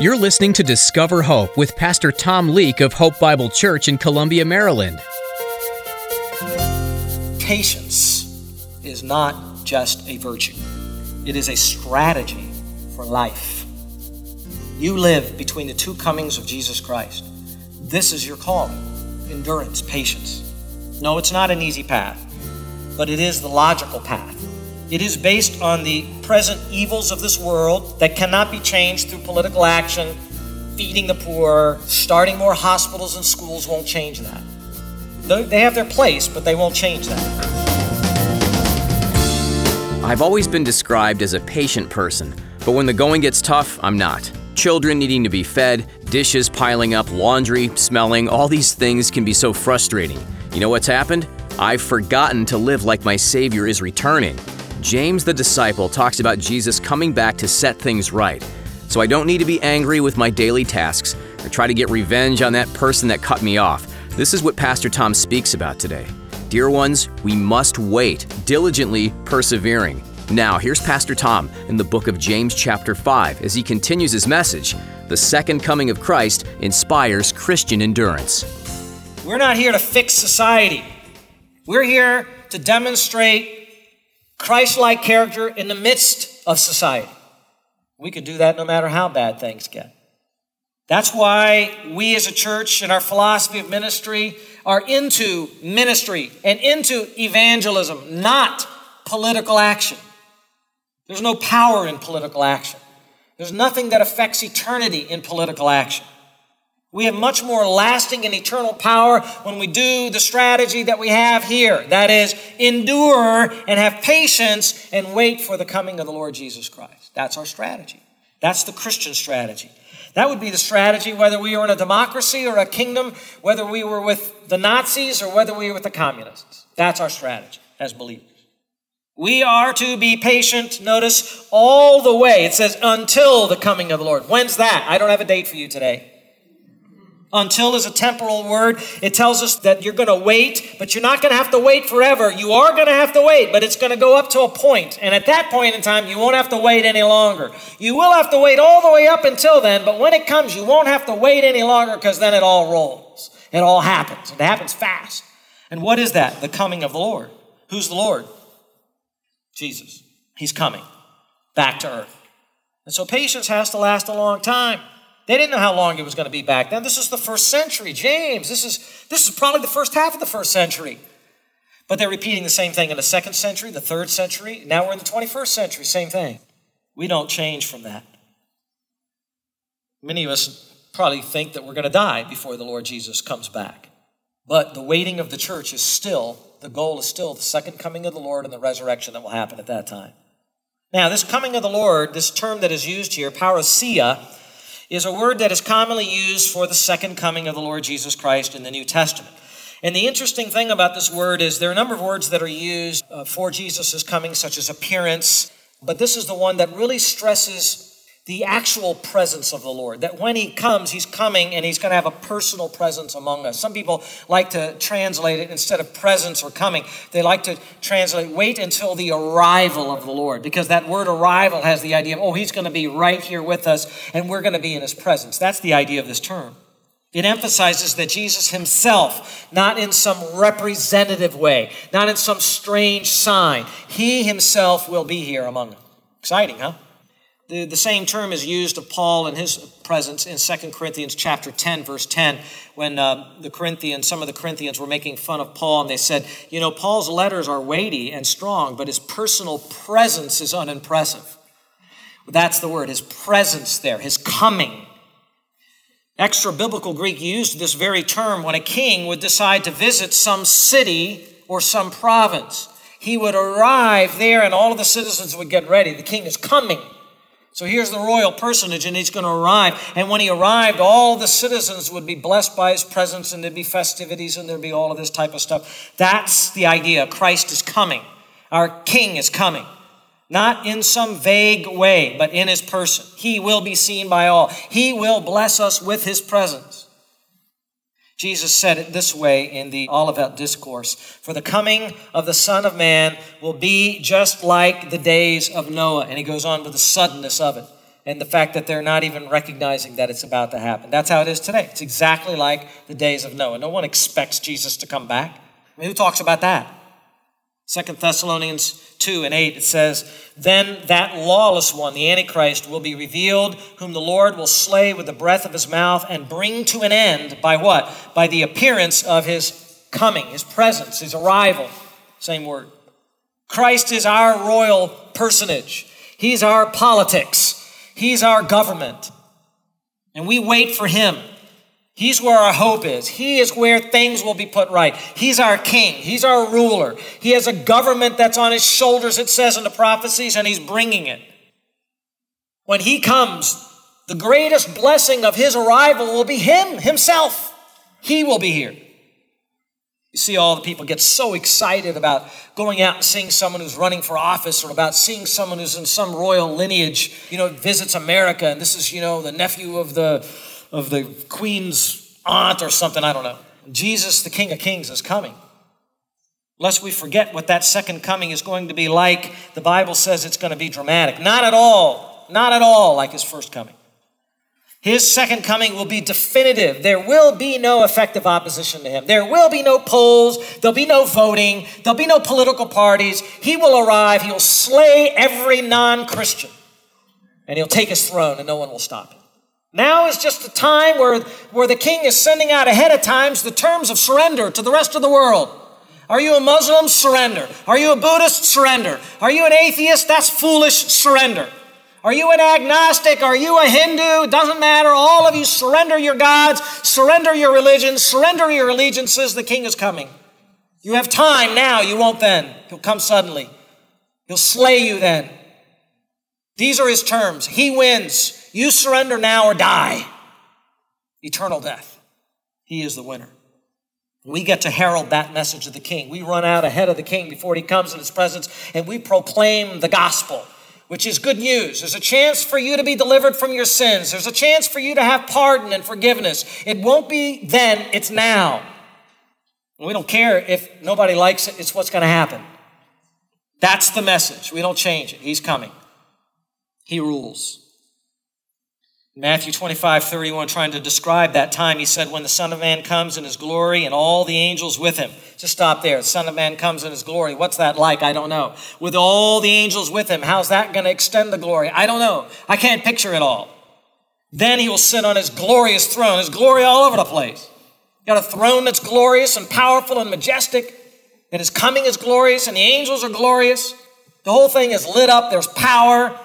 You're listening to Discover Hope with Pastor Tom Leake of Hope Bible Church in Columbia, Maryland. Patience is not just a virtue, it is a strategy for life. You live between the two comings of Jesus Christ. This is your calling endurance, patience. No, it's not an easy path, but it is the logical path. It is based on the present evils of this world that cannot be changed through political action, feeding the poor, starting more hospitals and schools won't change that. They have their place, but they won't change that. I've always been described as a patient person, but when the going gets tough, I'm not. Children needing to be fed, dishes piling up, laundry smelling, all these things can be so frustrating. You know what's happened? I've forgotten to live like my Savior is returning. James the disciple talks about Jesus coming back to set things right. So I don't need to be angry with my daily tasks or try to get revenge on that person that cut me off. This is what Pastor Tom speaks about today. Dear ones, we must wait, diligently persevering. Now, here's Pastor Tom in the book of James, chapter 5, as he continues his message The second coming of Christ inspires Christian endurance. We're not here to fix society, we're here to demonstrate Christ like character in the midst of society. We could do that no matter how bad things get. That's why we as a church and our philosophy of ministry are into ministry and into evangelism, not political action. There's no power in political action. There's nothing that affects eternity in political action. We have much more lasting and eternal power when we do the strategy that we have here. That is, endure and have patience and wait for the coming of the Lord Jesus Christ. That's our strategy. That's the Christian strategy. That would be the strategy whether we were in a democracy or a kingdom, whether we were with the Nazis or whether we were with the communists. That's our strategy as believers. We are to be patient, notice, all the way. It says, until the coming of the Lord. When's that? I don't have a date for you today. Until is a temporal word. It tells us that you're going to wait, but you're not going to have to wait forever. You are going to have to wait, but it's going to go up to a point. And at that point in time, you won't have to wait any longer. You will have to wait all the way up until then, but when it comes, you won't have to wait any longer because then it all rolls. It all happens. It happens fast. And what is that? The coming of the Lord. Who's the Lord? Jesus. He's coming back to earth. And so patience has to last a long time. They didn't know how long it was going to be back then. This is the first century, James. This is, this is probably the first half of the first century. But they're repeating the same thing in the second century, the third century. Now we're in the 21st century, same thing. We don't change from that. Many of us probably think that we're going to die before the Lord Jesus comes back. But the waiting of the church is still, the goal is still the second coming of the Lord and the resurrection that will happen at that time. Now, this coming of the Lord, this term that is used here, parousia, is a word that is commonly used for the second coming of the Lord Jesus Christ in the New Testament. And the interesting thing about this word is there are a number of words that are used uh, for Jesus' coming, such as appearance, but this is the one that really stresses the actual presence of the Lord. That when He comes, He's coming and He's going to have a personal presence among us. Some people like to translate it instead of presence or coming, they like to translate wait until the arrival of the Lord because that word arrival has the idea of, oh, He's going to be right here with us and we're going to be in His presence. That's the idea of this term. It emphasizes that Jesus himself, not in some representative way, not in some strange sign, he himself will be here among us. Exciting, huh? The, the same term is used of Paul in his presence in 2 Corinthians chapter 10, verse 10, when uh, the Corinthians, some of the Corinthians were making fun of Paul, and they said, You know, Paul's letters are weighty and strong, but his personal presence is unimpressive. That's the word, his presence there, his coming. Extra biblical Greek used this very term when a king would decide to visit some city or some province. He would arrive there, and all of the citizens would get ready. The king is coming. So here's the royal personage, and he's going to arrive. And when he arrived, all the citizens would be blessed by his presence, and there'd be festivities, and there'd be all of this type of stuff. That's the idea. Christ is coming. Our King is coming. Not in some vague way, but in his person. He will be seen by all. He will bless us with his presence. Jesus said it this way in the Olivet Discourse For the coming of the Son of Man will be just like the days of Noah. And he goes on with the suddenness of it. and the fact that they're not even recognizing that it's about to happen. That's how it is today. It's exactly like the days of Noah. No one expects Jesus to come back. I mean, who talks about that? Second Thessalonians 2 and 8, it says, Then that lawless one, the Antichrist, will be revealed, whom the Lord will slay with the breath of his mouth and bring to an end by what? By the appearance of his coming, his presence, his arrival. Same word. Christ is our royal personage, he's our politics, he's our government. And we wait for him. He's where our hope is. He is where things will be put right. He's our king. He's our ruler. He has a government that's on his shoulders, it says in the prophecies, and he's bringing it. When he comes, the greatest blessing of his arrival will be him, himself. He will be here. You see, all the people get so excited about going out and seeing someone who's running for office or about seeing someone who's in some royal lineage, you know, visits America, and this is, you know, the nephew of the of the queen's aunt or something, I don't know. Jesus, the King of Kings, is coming. Lest we forget what that second coming is going to be like, the Bible says it's going to be dramatic. Not at all, not at all like his first coming. His second coming will be definitive. There will be no effective opposition to him. There will be no polls. There'll be no voting. There'll be no political parties. He will arrive. He'll slay every non Christian. And he'll take his throne, and no one will stop him. Now is just the time where, where the king is sending out ahead of times the terms of surrender to the rest of the world. Are you a Muslim? Surrender. Are you a Buddhist? Surrender. Are you an atheist? That's foolish. Surrender. Are you an agnostic? Are you a Hindu? Doesn't matter. All of you surrender your gods, surrender your religions, surrender your allegiances. The king is coming. You have time now, you won't then. He'll come suddenly. He'll slay you then. These are his terms. He wins. You surrender now or die. Eternal death. He is the winner. We get to herald that message of the king. We run out ahead of the king before he comes in his presence and we proclaim the gospel, which is good news. There's a chance for you to be delivered from your sins. There's a chance for you to have pardon and forgiveness. It won't be then, it's now. We don't care if nobody likes it, it's what's going to happen. That's the message. We don't change it. He's coming. He rules. Matthew 25, 31, trying to describe that time, he said, When the Son of Man comes in his glory and all the angels with him. Just stop there. The Son of Man comes in his glory. What's that like? I don't know. With all the angels with him, how's that going to extend the glory? I don't know. I can't picture it all. Then he will sit on his glorious throne. His glory all over the place. Got a throne that's glorious and powerful and majestic, and his coming is glorious, and the angels are glorious. The whole thing is lit up. There's power.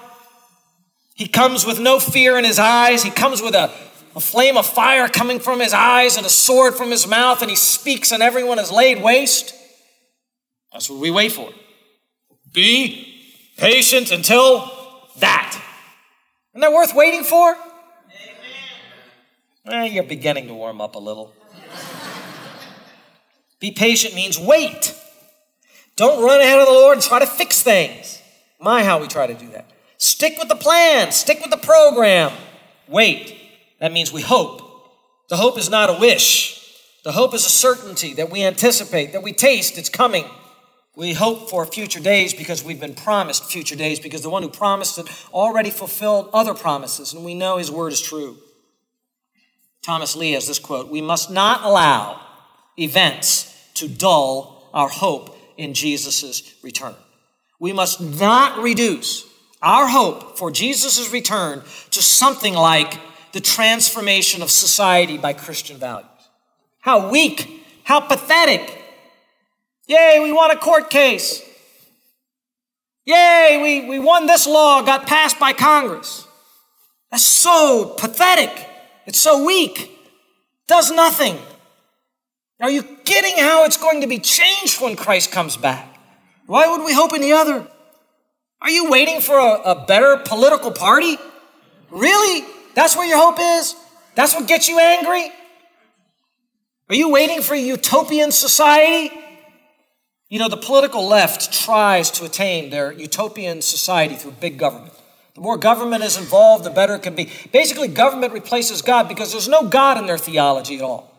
He comes with no fear in his eyes. He comes with a, a flame of fire coming from his eyes and a sword from his mouth, and he speaks, and everyone is laid waste. That's what we wait for. Be patient until that. Isn't that worth waiting for? Eh, you're beginning to warm up a little. Be patient means wait. Don't run ahead of the Lord and try to fix things. My, how we try to do that. Stick with the plan, stick with the program. Wait. That means we hope. The hope is not a wish. The hope is a certainty that we anticipate, that we taste, it's coming. We hope for future days because we've been promised future days because the one who promised it already fulfilled other promises, and we know his word is true. Thomas Lea has this quote We must not allow events to dull our hope in Jesus' return. We must not reduce our hope for Jesus' return to something like the transformation of society by Christian values. How weak, how pathetic. Yay, we won a court case. Yay, we, we won this law, got passed by Congress. That's so pathetic. It's so weak. Does nothing. Are you kidding how it's going to be changed when Christ comes back? Why would we hope the other? Are you waiting for a, a better political party? Really? That's where your hope is? That's what gets you angry? Are you waiting for a utopian society? You know, the political left tries to attain their utopian society through big government. The more government is involved, the better it can be. Basically, government replaces God because there's no God in their theology at all.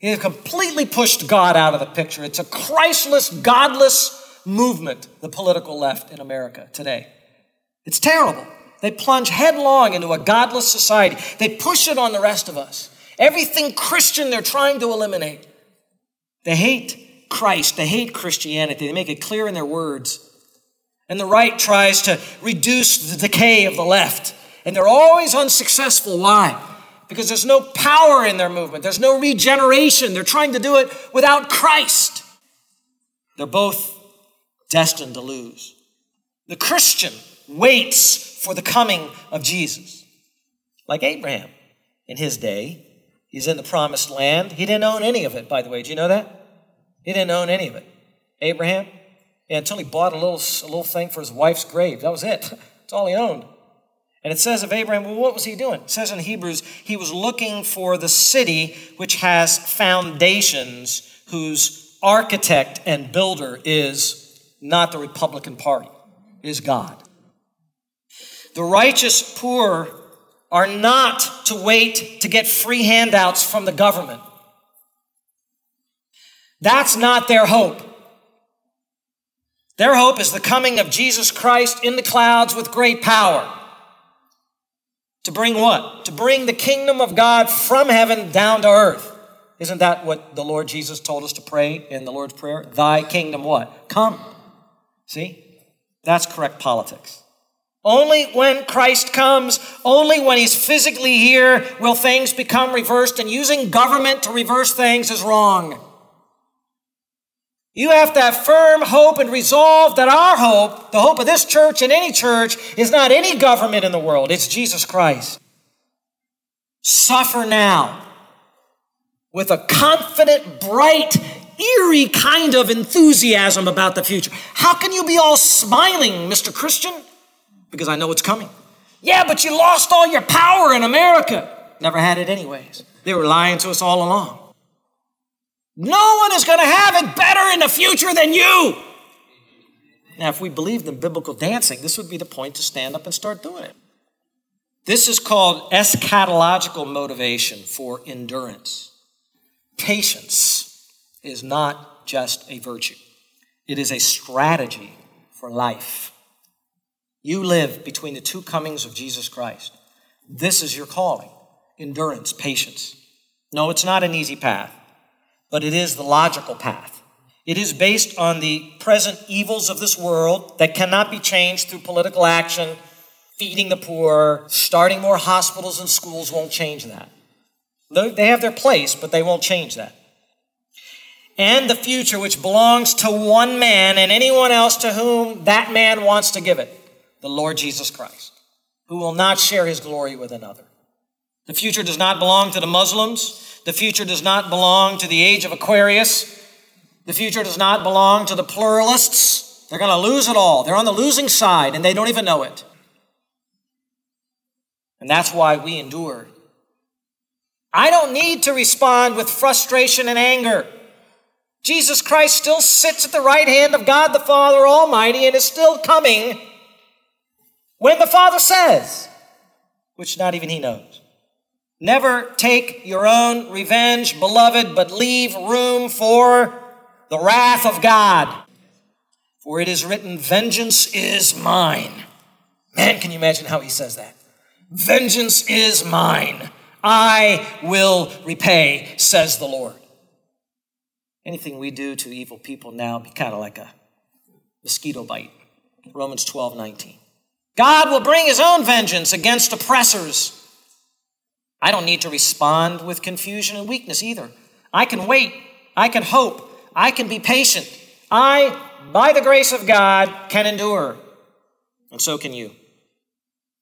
They've completely pushed God out of the picture. It's a Christless, godless movement, the political left in America today. It's terrible. They plunge headlong into a godless society. They push it on the rest of us. Everything Christian they're trying to eliminate. They hate Christ. They hate Christianity. They make it clear in their words. And the right tries to reduce the decay of the left. And they're always unsuccessful. Why? Because there's no power in their movement, there's no regeneration. They're trying to do it without Christ. They're both destined to lose. The Christian waits for the coming of Jesus. Like Abraham in his day, he's in the promised land. He didn't own any of it, by the way. Do you know that? He didn't own any of it. Abraham, yeah, until he bought a little, a little thing for his wife's grave. That was it. That's all he owned. And it says of Abraham, well, what was he doing? It says in Hebrews, he was looking for the city which has foundations, whose architect and builder is not the Republican Party, is God. The righteous poor are not to wait to get free handouts from the government. That's not their hope. Their hope is the coming of Jesus Christ in the clouds with great power. To bring what? To bring the kingdom of God from heaven down to earth. Isn't that what the Lord Jesus told us to pray in the Lord's Prayer? Thy kingdom what? Come. See? That's correct politics. Only when Christ comes, only when he's physically here, will things become reversed, and using government to reverse things is wrong. You have to have firm hope and resolve that our hope, the hope of this church and any church, is not any government in the world, it's Jesus Christ. Suffer now with a confident, bright, eerie kind of enthusiasm about the future. How can you be all smiling, Mr. Christian? because I know it's coming. Yeah, but you lost all your power in America. Never had it anyways. They were lying to us all along. No one is going to have it better in the future than you. Now, if we believed in biblical dancing, this would be the point to stand up and start doing it. This is called eschatological motivation for endurance. Patience is not just a virtue, it is a strategy for life. You live between the two comings of Jesus Christ. This is your calling endurance, patience. No, it's not an easy path, but it is the logical path. It is based on the present evils of this world that cannot be changed through political action, feeding the poor, starting more hospitals and schools won't change that. They have their place, but they won't change that. And the future, which belongs to one man and anyone else to whom that man wants to give it the Lord Jesus Christ, who will not share his glory with another. The future does not belong to the Muslims. The future does not belong to the age of Aquarius. The future does not belong to the pluralists. They're going to lose it all. They're on the losing side and they don't even know it. And that's why we endure. I don't need to respond with frustration and anger. Jesus Christ still sits at the right hand of God the Father Almighty and is still coming when the Father says, which not even He knows. Never take your own revenge, beloved, but leave room for the wrath of God. For it is written, Vengeance is mine. Man, can you imagine how he says that? Vengeance is mine. I will repay, says the Lord. Anything we do to evil people now be kind of like a mosquito bite. Romans 12, 19. God will bring his own vengeance against oppressors. I don't need to respond with confusion and weakness either. I can wait. I can hope. I can be patient. I, by the grace of God, can endure. And so can you.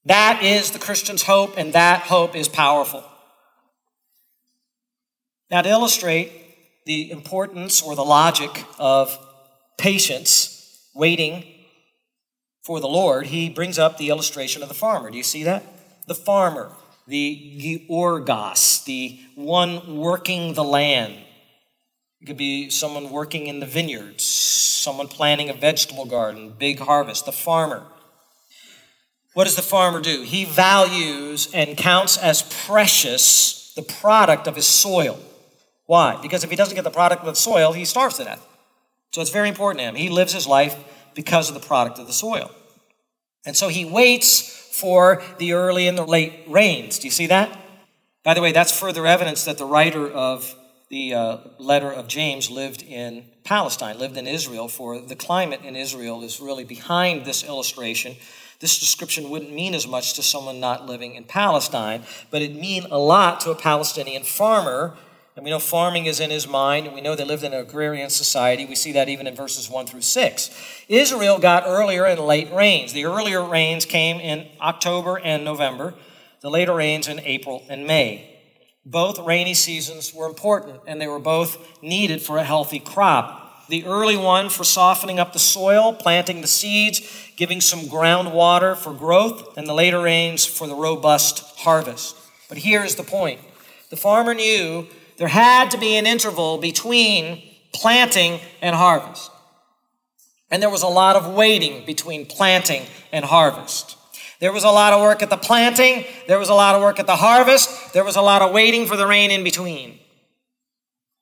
That is the Christian's hope, and that hope is powerful. Now, to illustrate the importance or the logic of patience, waiting, for the Lord, he brings up the illustration of the farmer. Do you see that? The farmer, the georgos, the one working the land. It could be someone working in the vineyards, someone planting a vegetable garden, big harvest, the farmer. What does the farmer do? He values and counts as precious the product of his soil. Why? Because if he doesn't get the product of the soil, he starves to death. So it's very important to him. He lives his life because of the product of the soil. And so he waits for the early and the late rains. Do you see that? By the way, that's further evidence that the writer of the uh, letter of James lived in Palestine, lived in Israel, for the climate in Israel is really behind this illustration. This description wouldn't mean as much to someone not living in Palestine, but it'd mean a lot to a Palestinian farmer. And we know farming is in his mind, and we know they lived in an agrarian society. We see that even in verses 1 through 6. Israel got earlier and late rains. The earlier rains came in October and November, the later rains in April and May. Both rainy seasons were important, and they were both needed for a healthy crop the early one for softening up the soil, planting the seeds, giving some groundwater for growth, and the later rains for the robust harvest. But here's the point the farmer knew there had to be an interval between planting and harvest. And there was a lot of waiting between planting and harvest. There was a lot of work at the planting, there was a lot of work at the harvest, there was a lot of waiting for the rain in between.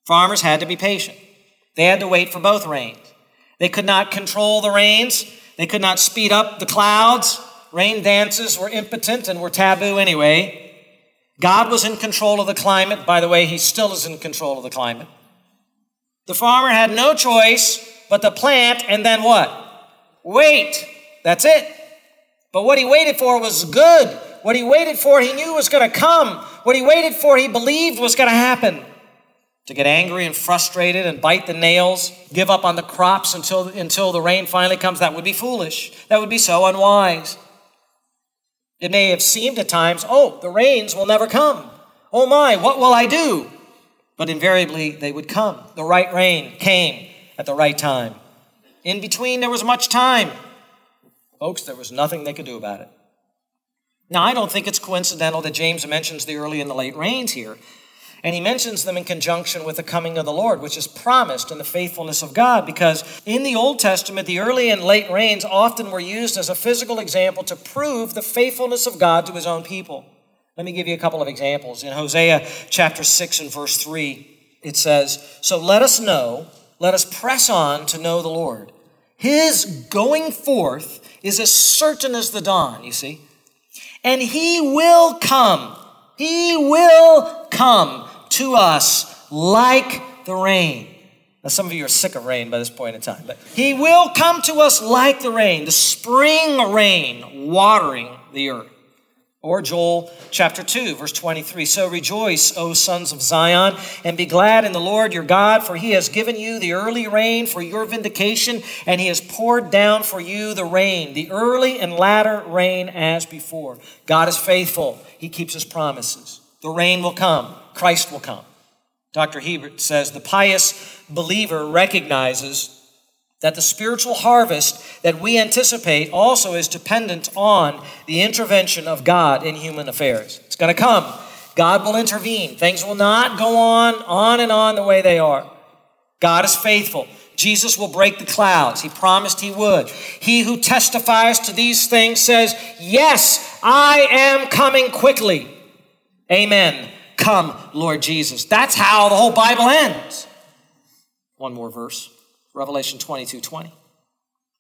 Farmers had to be patient. They had to wait for both rains. They could not control the rains, they could not speed up the clouds. Rain dances were impotent and were taboo anyway. God was in control of the climate. By the way, He still is in control of the climate. The farmer had no choice but to plant and then what? Wait. That's it. But what he waited for was good. What he waited for, he knew was going to come. What he waited for, he believed was going to happen to get angry and frustrated and bite the nails, give up on the crops until, until the rain finally comes, that would be foolish. That would be so unwise. It may have seemed at times, oh, the rains will never come. Oh my, what will I do? But invariably, they would come. The right rain came at the right time. In between, there was much time. Folks, there was nothing they could do about it. Now, I don't think it's coincidental that James mentions the early and the late rains here. And he mentions them in conjunction with the coming of the Lord, which is promised in the faithfulness of God, because in the Old Testament, the early and late rains often were used as a physical example to prove the faithfulness of God to his own people. Let me give you a couple of examples. In Hosea chapter 6 and verse 3, it says, So let us know, let us press on to know the Lord. His going forth is as certain as the dawn, you see. And he will come. He will come to us like the rain. Now, some of you are sick of rain by this point in time, but He will come to us like the rain, the spring rain watering the earth. Or Joel chapter 2, verse 23. So rejoice, O sons of Zion, and be glad in the Lord your God, for he has given you the early rain for your vindication, and he has poured down for you the rain, the early and latter rain as before. God is faithful, he keeps his promises. The rain will come. Christ will come. Dr. Hiebert says the pious believer recognizes that the spiritual harvest that we anticipate also is dependent on the intervention of God in human affairs. It's going to come. God will intervene. Things will not go on, on and on the way they are. God is faithful. Jesus will break the clouds. He promised he would. He who testifies to these things says, Yes, I am coming quickly. Amen. Come, Lord Jesus. That's how the whole Bible ends. One more verse Revelation 22 20.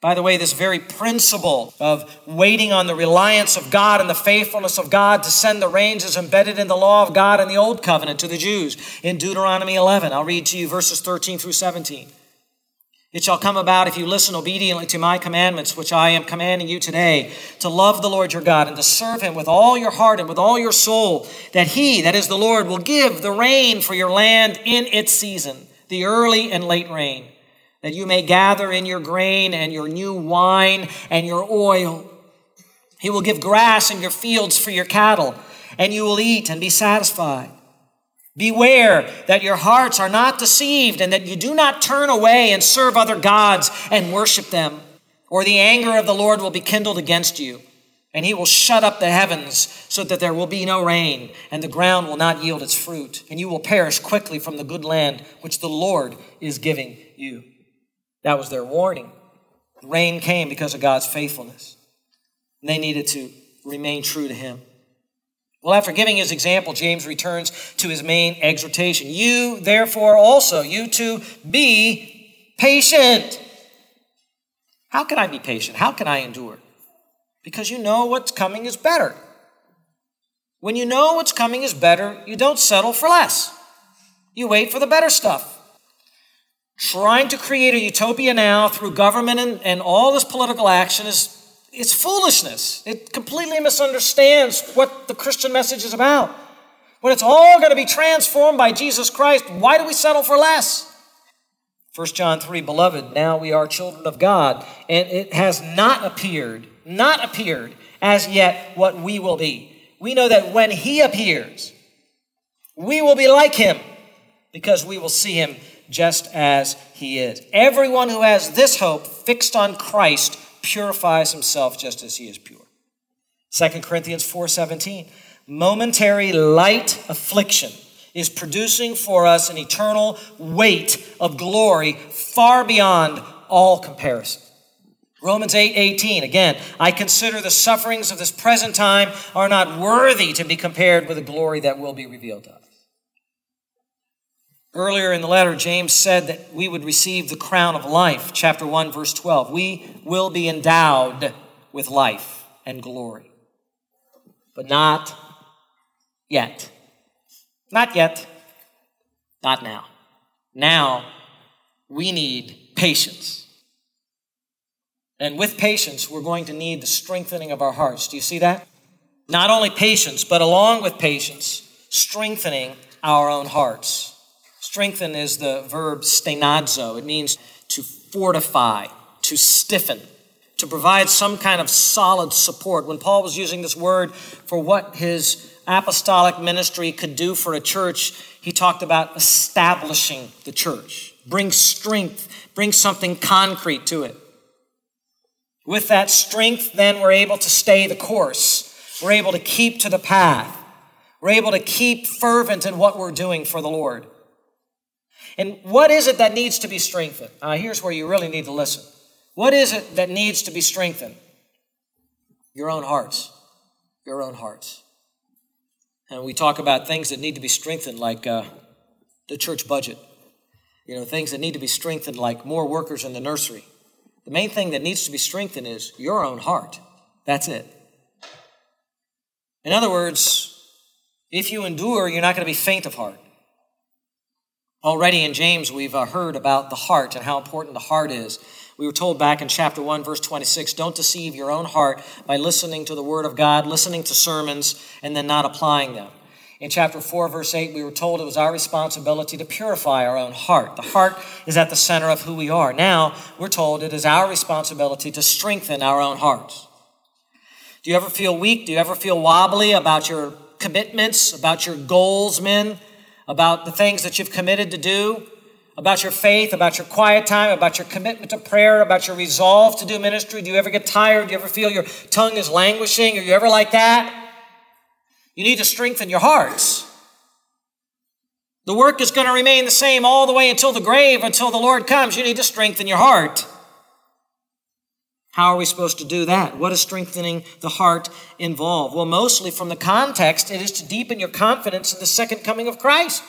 By the way, this very principle of waiting on the reliance of God and the faithfulness of God to send the rains is embedded in the law of God in the Old Covenant to the Jews in Deuteronomy 11. I'll read to you verses 13 through 17. It shall come about if you listen obediently to my commandments, which I am commanding you today, to love the Lord your God and to serve him with all your heart and with all your soul, that he, that is the Lord, will give the rain for your land in its season, the early and late rain, that you may gather in your grain and your new wine and your oil. He will give grass in your fields for your cattle, and you will eat and be satisfied. Beware that your hearts are not deceived and that you do not turn away and serve other gods and worship them, or the anger of the Lord will be kindled against you, and he will shut up the heavens so that there will be no rain, and the ground will not yield its fruit, and you will perish quickly from the good land which the Lord is giving you. That was their warning. Rain came because of God's faithfulness. And they needed to remain true to him. Well, after giving his example, James returns to his main exhortation. You, therefore, also, you too, be patient. How can I be patient? How can I endure? because you know what's coming is better. When you know what's coming is better, you don't settle for less. You wait for the better stuff. Trying to create a utopia now through government and, and all this political action is it's foolishness. It completely misunderstands what the Christian message is about. When it's all going to be transformed by Jesus Christ, why do we settle for less? 1 John 3, beloved, now we are children of God, and it has not appeared, not appeared as yet what we will be. We know that when He appears, we will be like Him because we will see Him just as He is. Everyone who has this hope fixed on Christ purifies himself just as he is pure. 2 Corinthians 4:17 Momentary light affliction is producing for us an eternal weight of glory far beyond all comparison. Romans 8 18, again, I consider the sufferings of this present time are not worthy to be compared with the glory that will be revealed to us. Earlier in the letter, James said that we would receive the crown of life, chapter 1, verse 12. We will be endowed with life and glory, but not yet. Not yet. Not now. Now, we need patience. And with patience, we're going to need the strengthening of our hearts. Do you see that? Not only patience, but along with patience, strengthening our own hearts. Strengthen is the verb stenadzo. It means to fortify, to stiffen, to provide some kind of solid support. When Paul was using this word for what his apostolic ministry could do for a church, he talked about establishing the church. Bring strength, bring something concrete to it. With that strength, then we're able to stay the course. We're able to keep to the path. We're able to keep fervent in what we're doing for the Lord. And what is it that needs to be strengthened? Uh, here's where you really need to listen. What is it that needs to be strengthened? Your own hearts. Your own hearts. And we talk about things that need to be strengthened, like uh, the church budget. You know, things that need to be strengthened, like more workers in the nursery. The main thing that needs to be strengthened is your own heart. That's it. In other words, if you endure, you're not going to be faint of heart. Already in James, we've uh, heard about the heart and how important the heart is. We were told back in chapter 1, verse 26 don't deceive your own heart by listening to the Word of God, listening to sermons, and then not applying them. In chapter 4, verse 8, we were told it was our responsibility to purify our own heart. The heart is at the center of who we are. Now, we're told it is our responsibility to strengthen our own hearts. Do you ever feel weak? Do you ever feel wobbly about your commitments, about your goals, men? About the things that you've committed to do, about your faith, about your quiet time, about your commitment to prayer, about your resolve to do ministry? Do you ever get tired? Do you ever feel your tongue is languishing? Are you ever like that? You need to strengthen your hearts. The work is going to remain the same all the way until the grave, until the Lord comes. You need to strengthen your heart. How are we supposed to do that? What does strengthening the heart involve? Well, mostly from the context, it is to deepen your confidence in the second coming of Christ.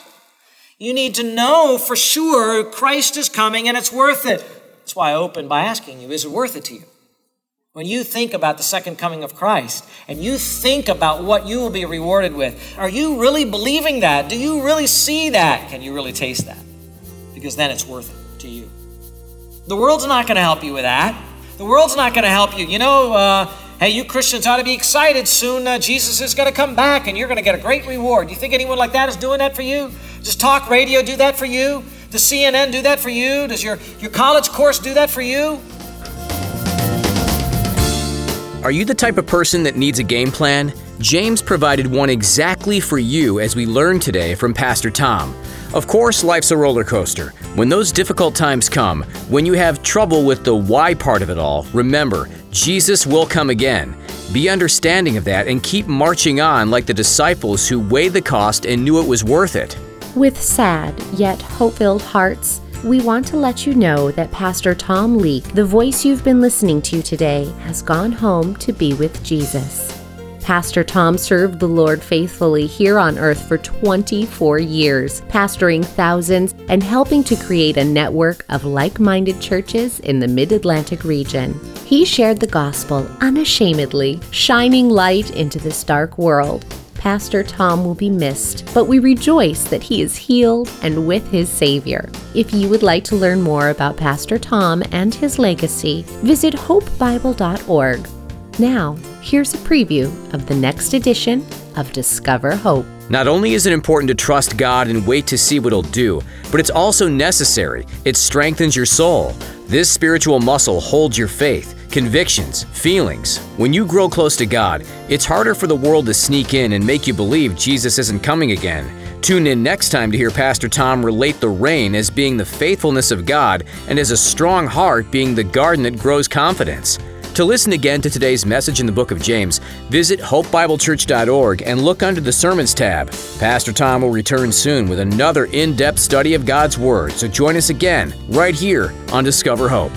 You need to know for sure Christ is coming and it's worth it. That's why I opened by asking you, is it worth it to you? When you think about the second coming of Christ and you think about what you will be rewarded with, are you really believing that? Do you really see that? Can you really taste that? Because then it's worth it to you. The world's not going to help you with that. The world's not going to help you. You know, uh, hey, you Christians ought to be excited. Soon uh, Jesus is going to come back and you're going to get a great reward. Do you think anyone like that is doing that for you? Does talk radio do that for you? Does CNN do that for you? Does your, your college course do that for you? Are you the type of person that needs a game plan? James provided one exactly for you as we learned today from Pastor Tom. Of course, life's a roller coaster. When those difficult times come, when you have trouble with the why part of it all, remember, Jesus will come again. Be understanding of that and keep marching on like the disciples who weighed the cost and knew it was worth it. With sad yet hope filled hearts, we want to let you know that Pastor Tom Leake, the voice you've been listening to today, has gone home to be with Jesus. Pastor Tom served the Lord faithfully here on earth for 24 years, pastoring thousands and helping to create a network of like minded churches in the Mid Atlantic region. He shared the gospel unashamedly, shining light into this dark world. Pastor Tom will be missed, but we rejoice that he is healed and with his Savior. If you would like to learn more about Pastor Tom and his legacy, visit hopebible.org. Now, here's a preview of the next edition of Discover Hope. Not only is it important to trust God and wait to see what He'll do, but it's also necessary. It strengthens your soul. This spiritual muscle holds your faith, convictions, feelings. When you grow close to God, it's harder for the world to sneak in and make you believe Jesus isn't coming again. Tune in next time to hear Pastor Tom relate the rain as being the faithfulness of God and as a strong heart being the garden that grows confidence. To listen again to today's message in the book of James, visit hopebiblechurch.org and look under the Sermons tab. Pastor Tom will return soon with another in depth study of God's Word, so join us again right here on Discover Hope.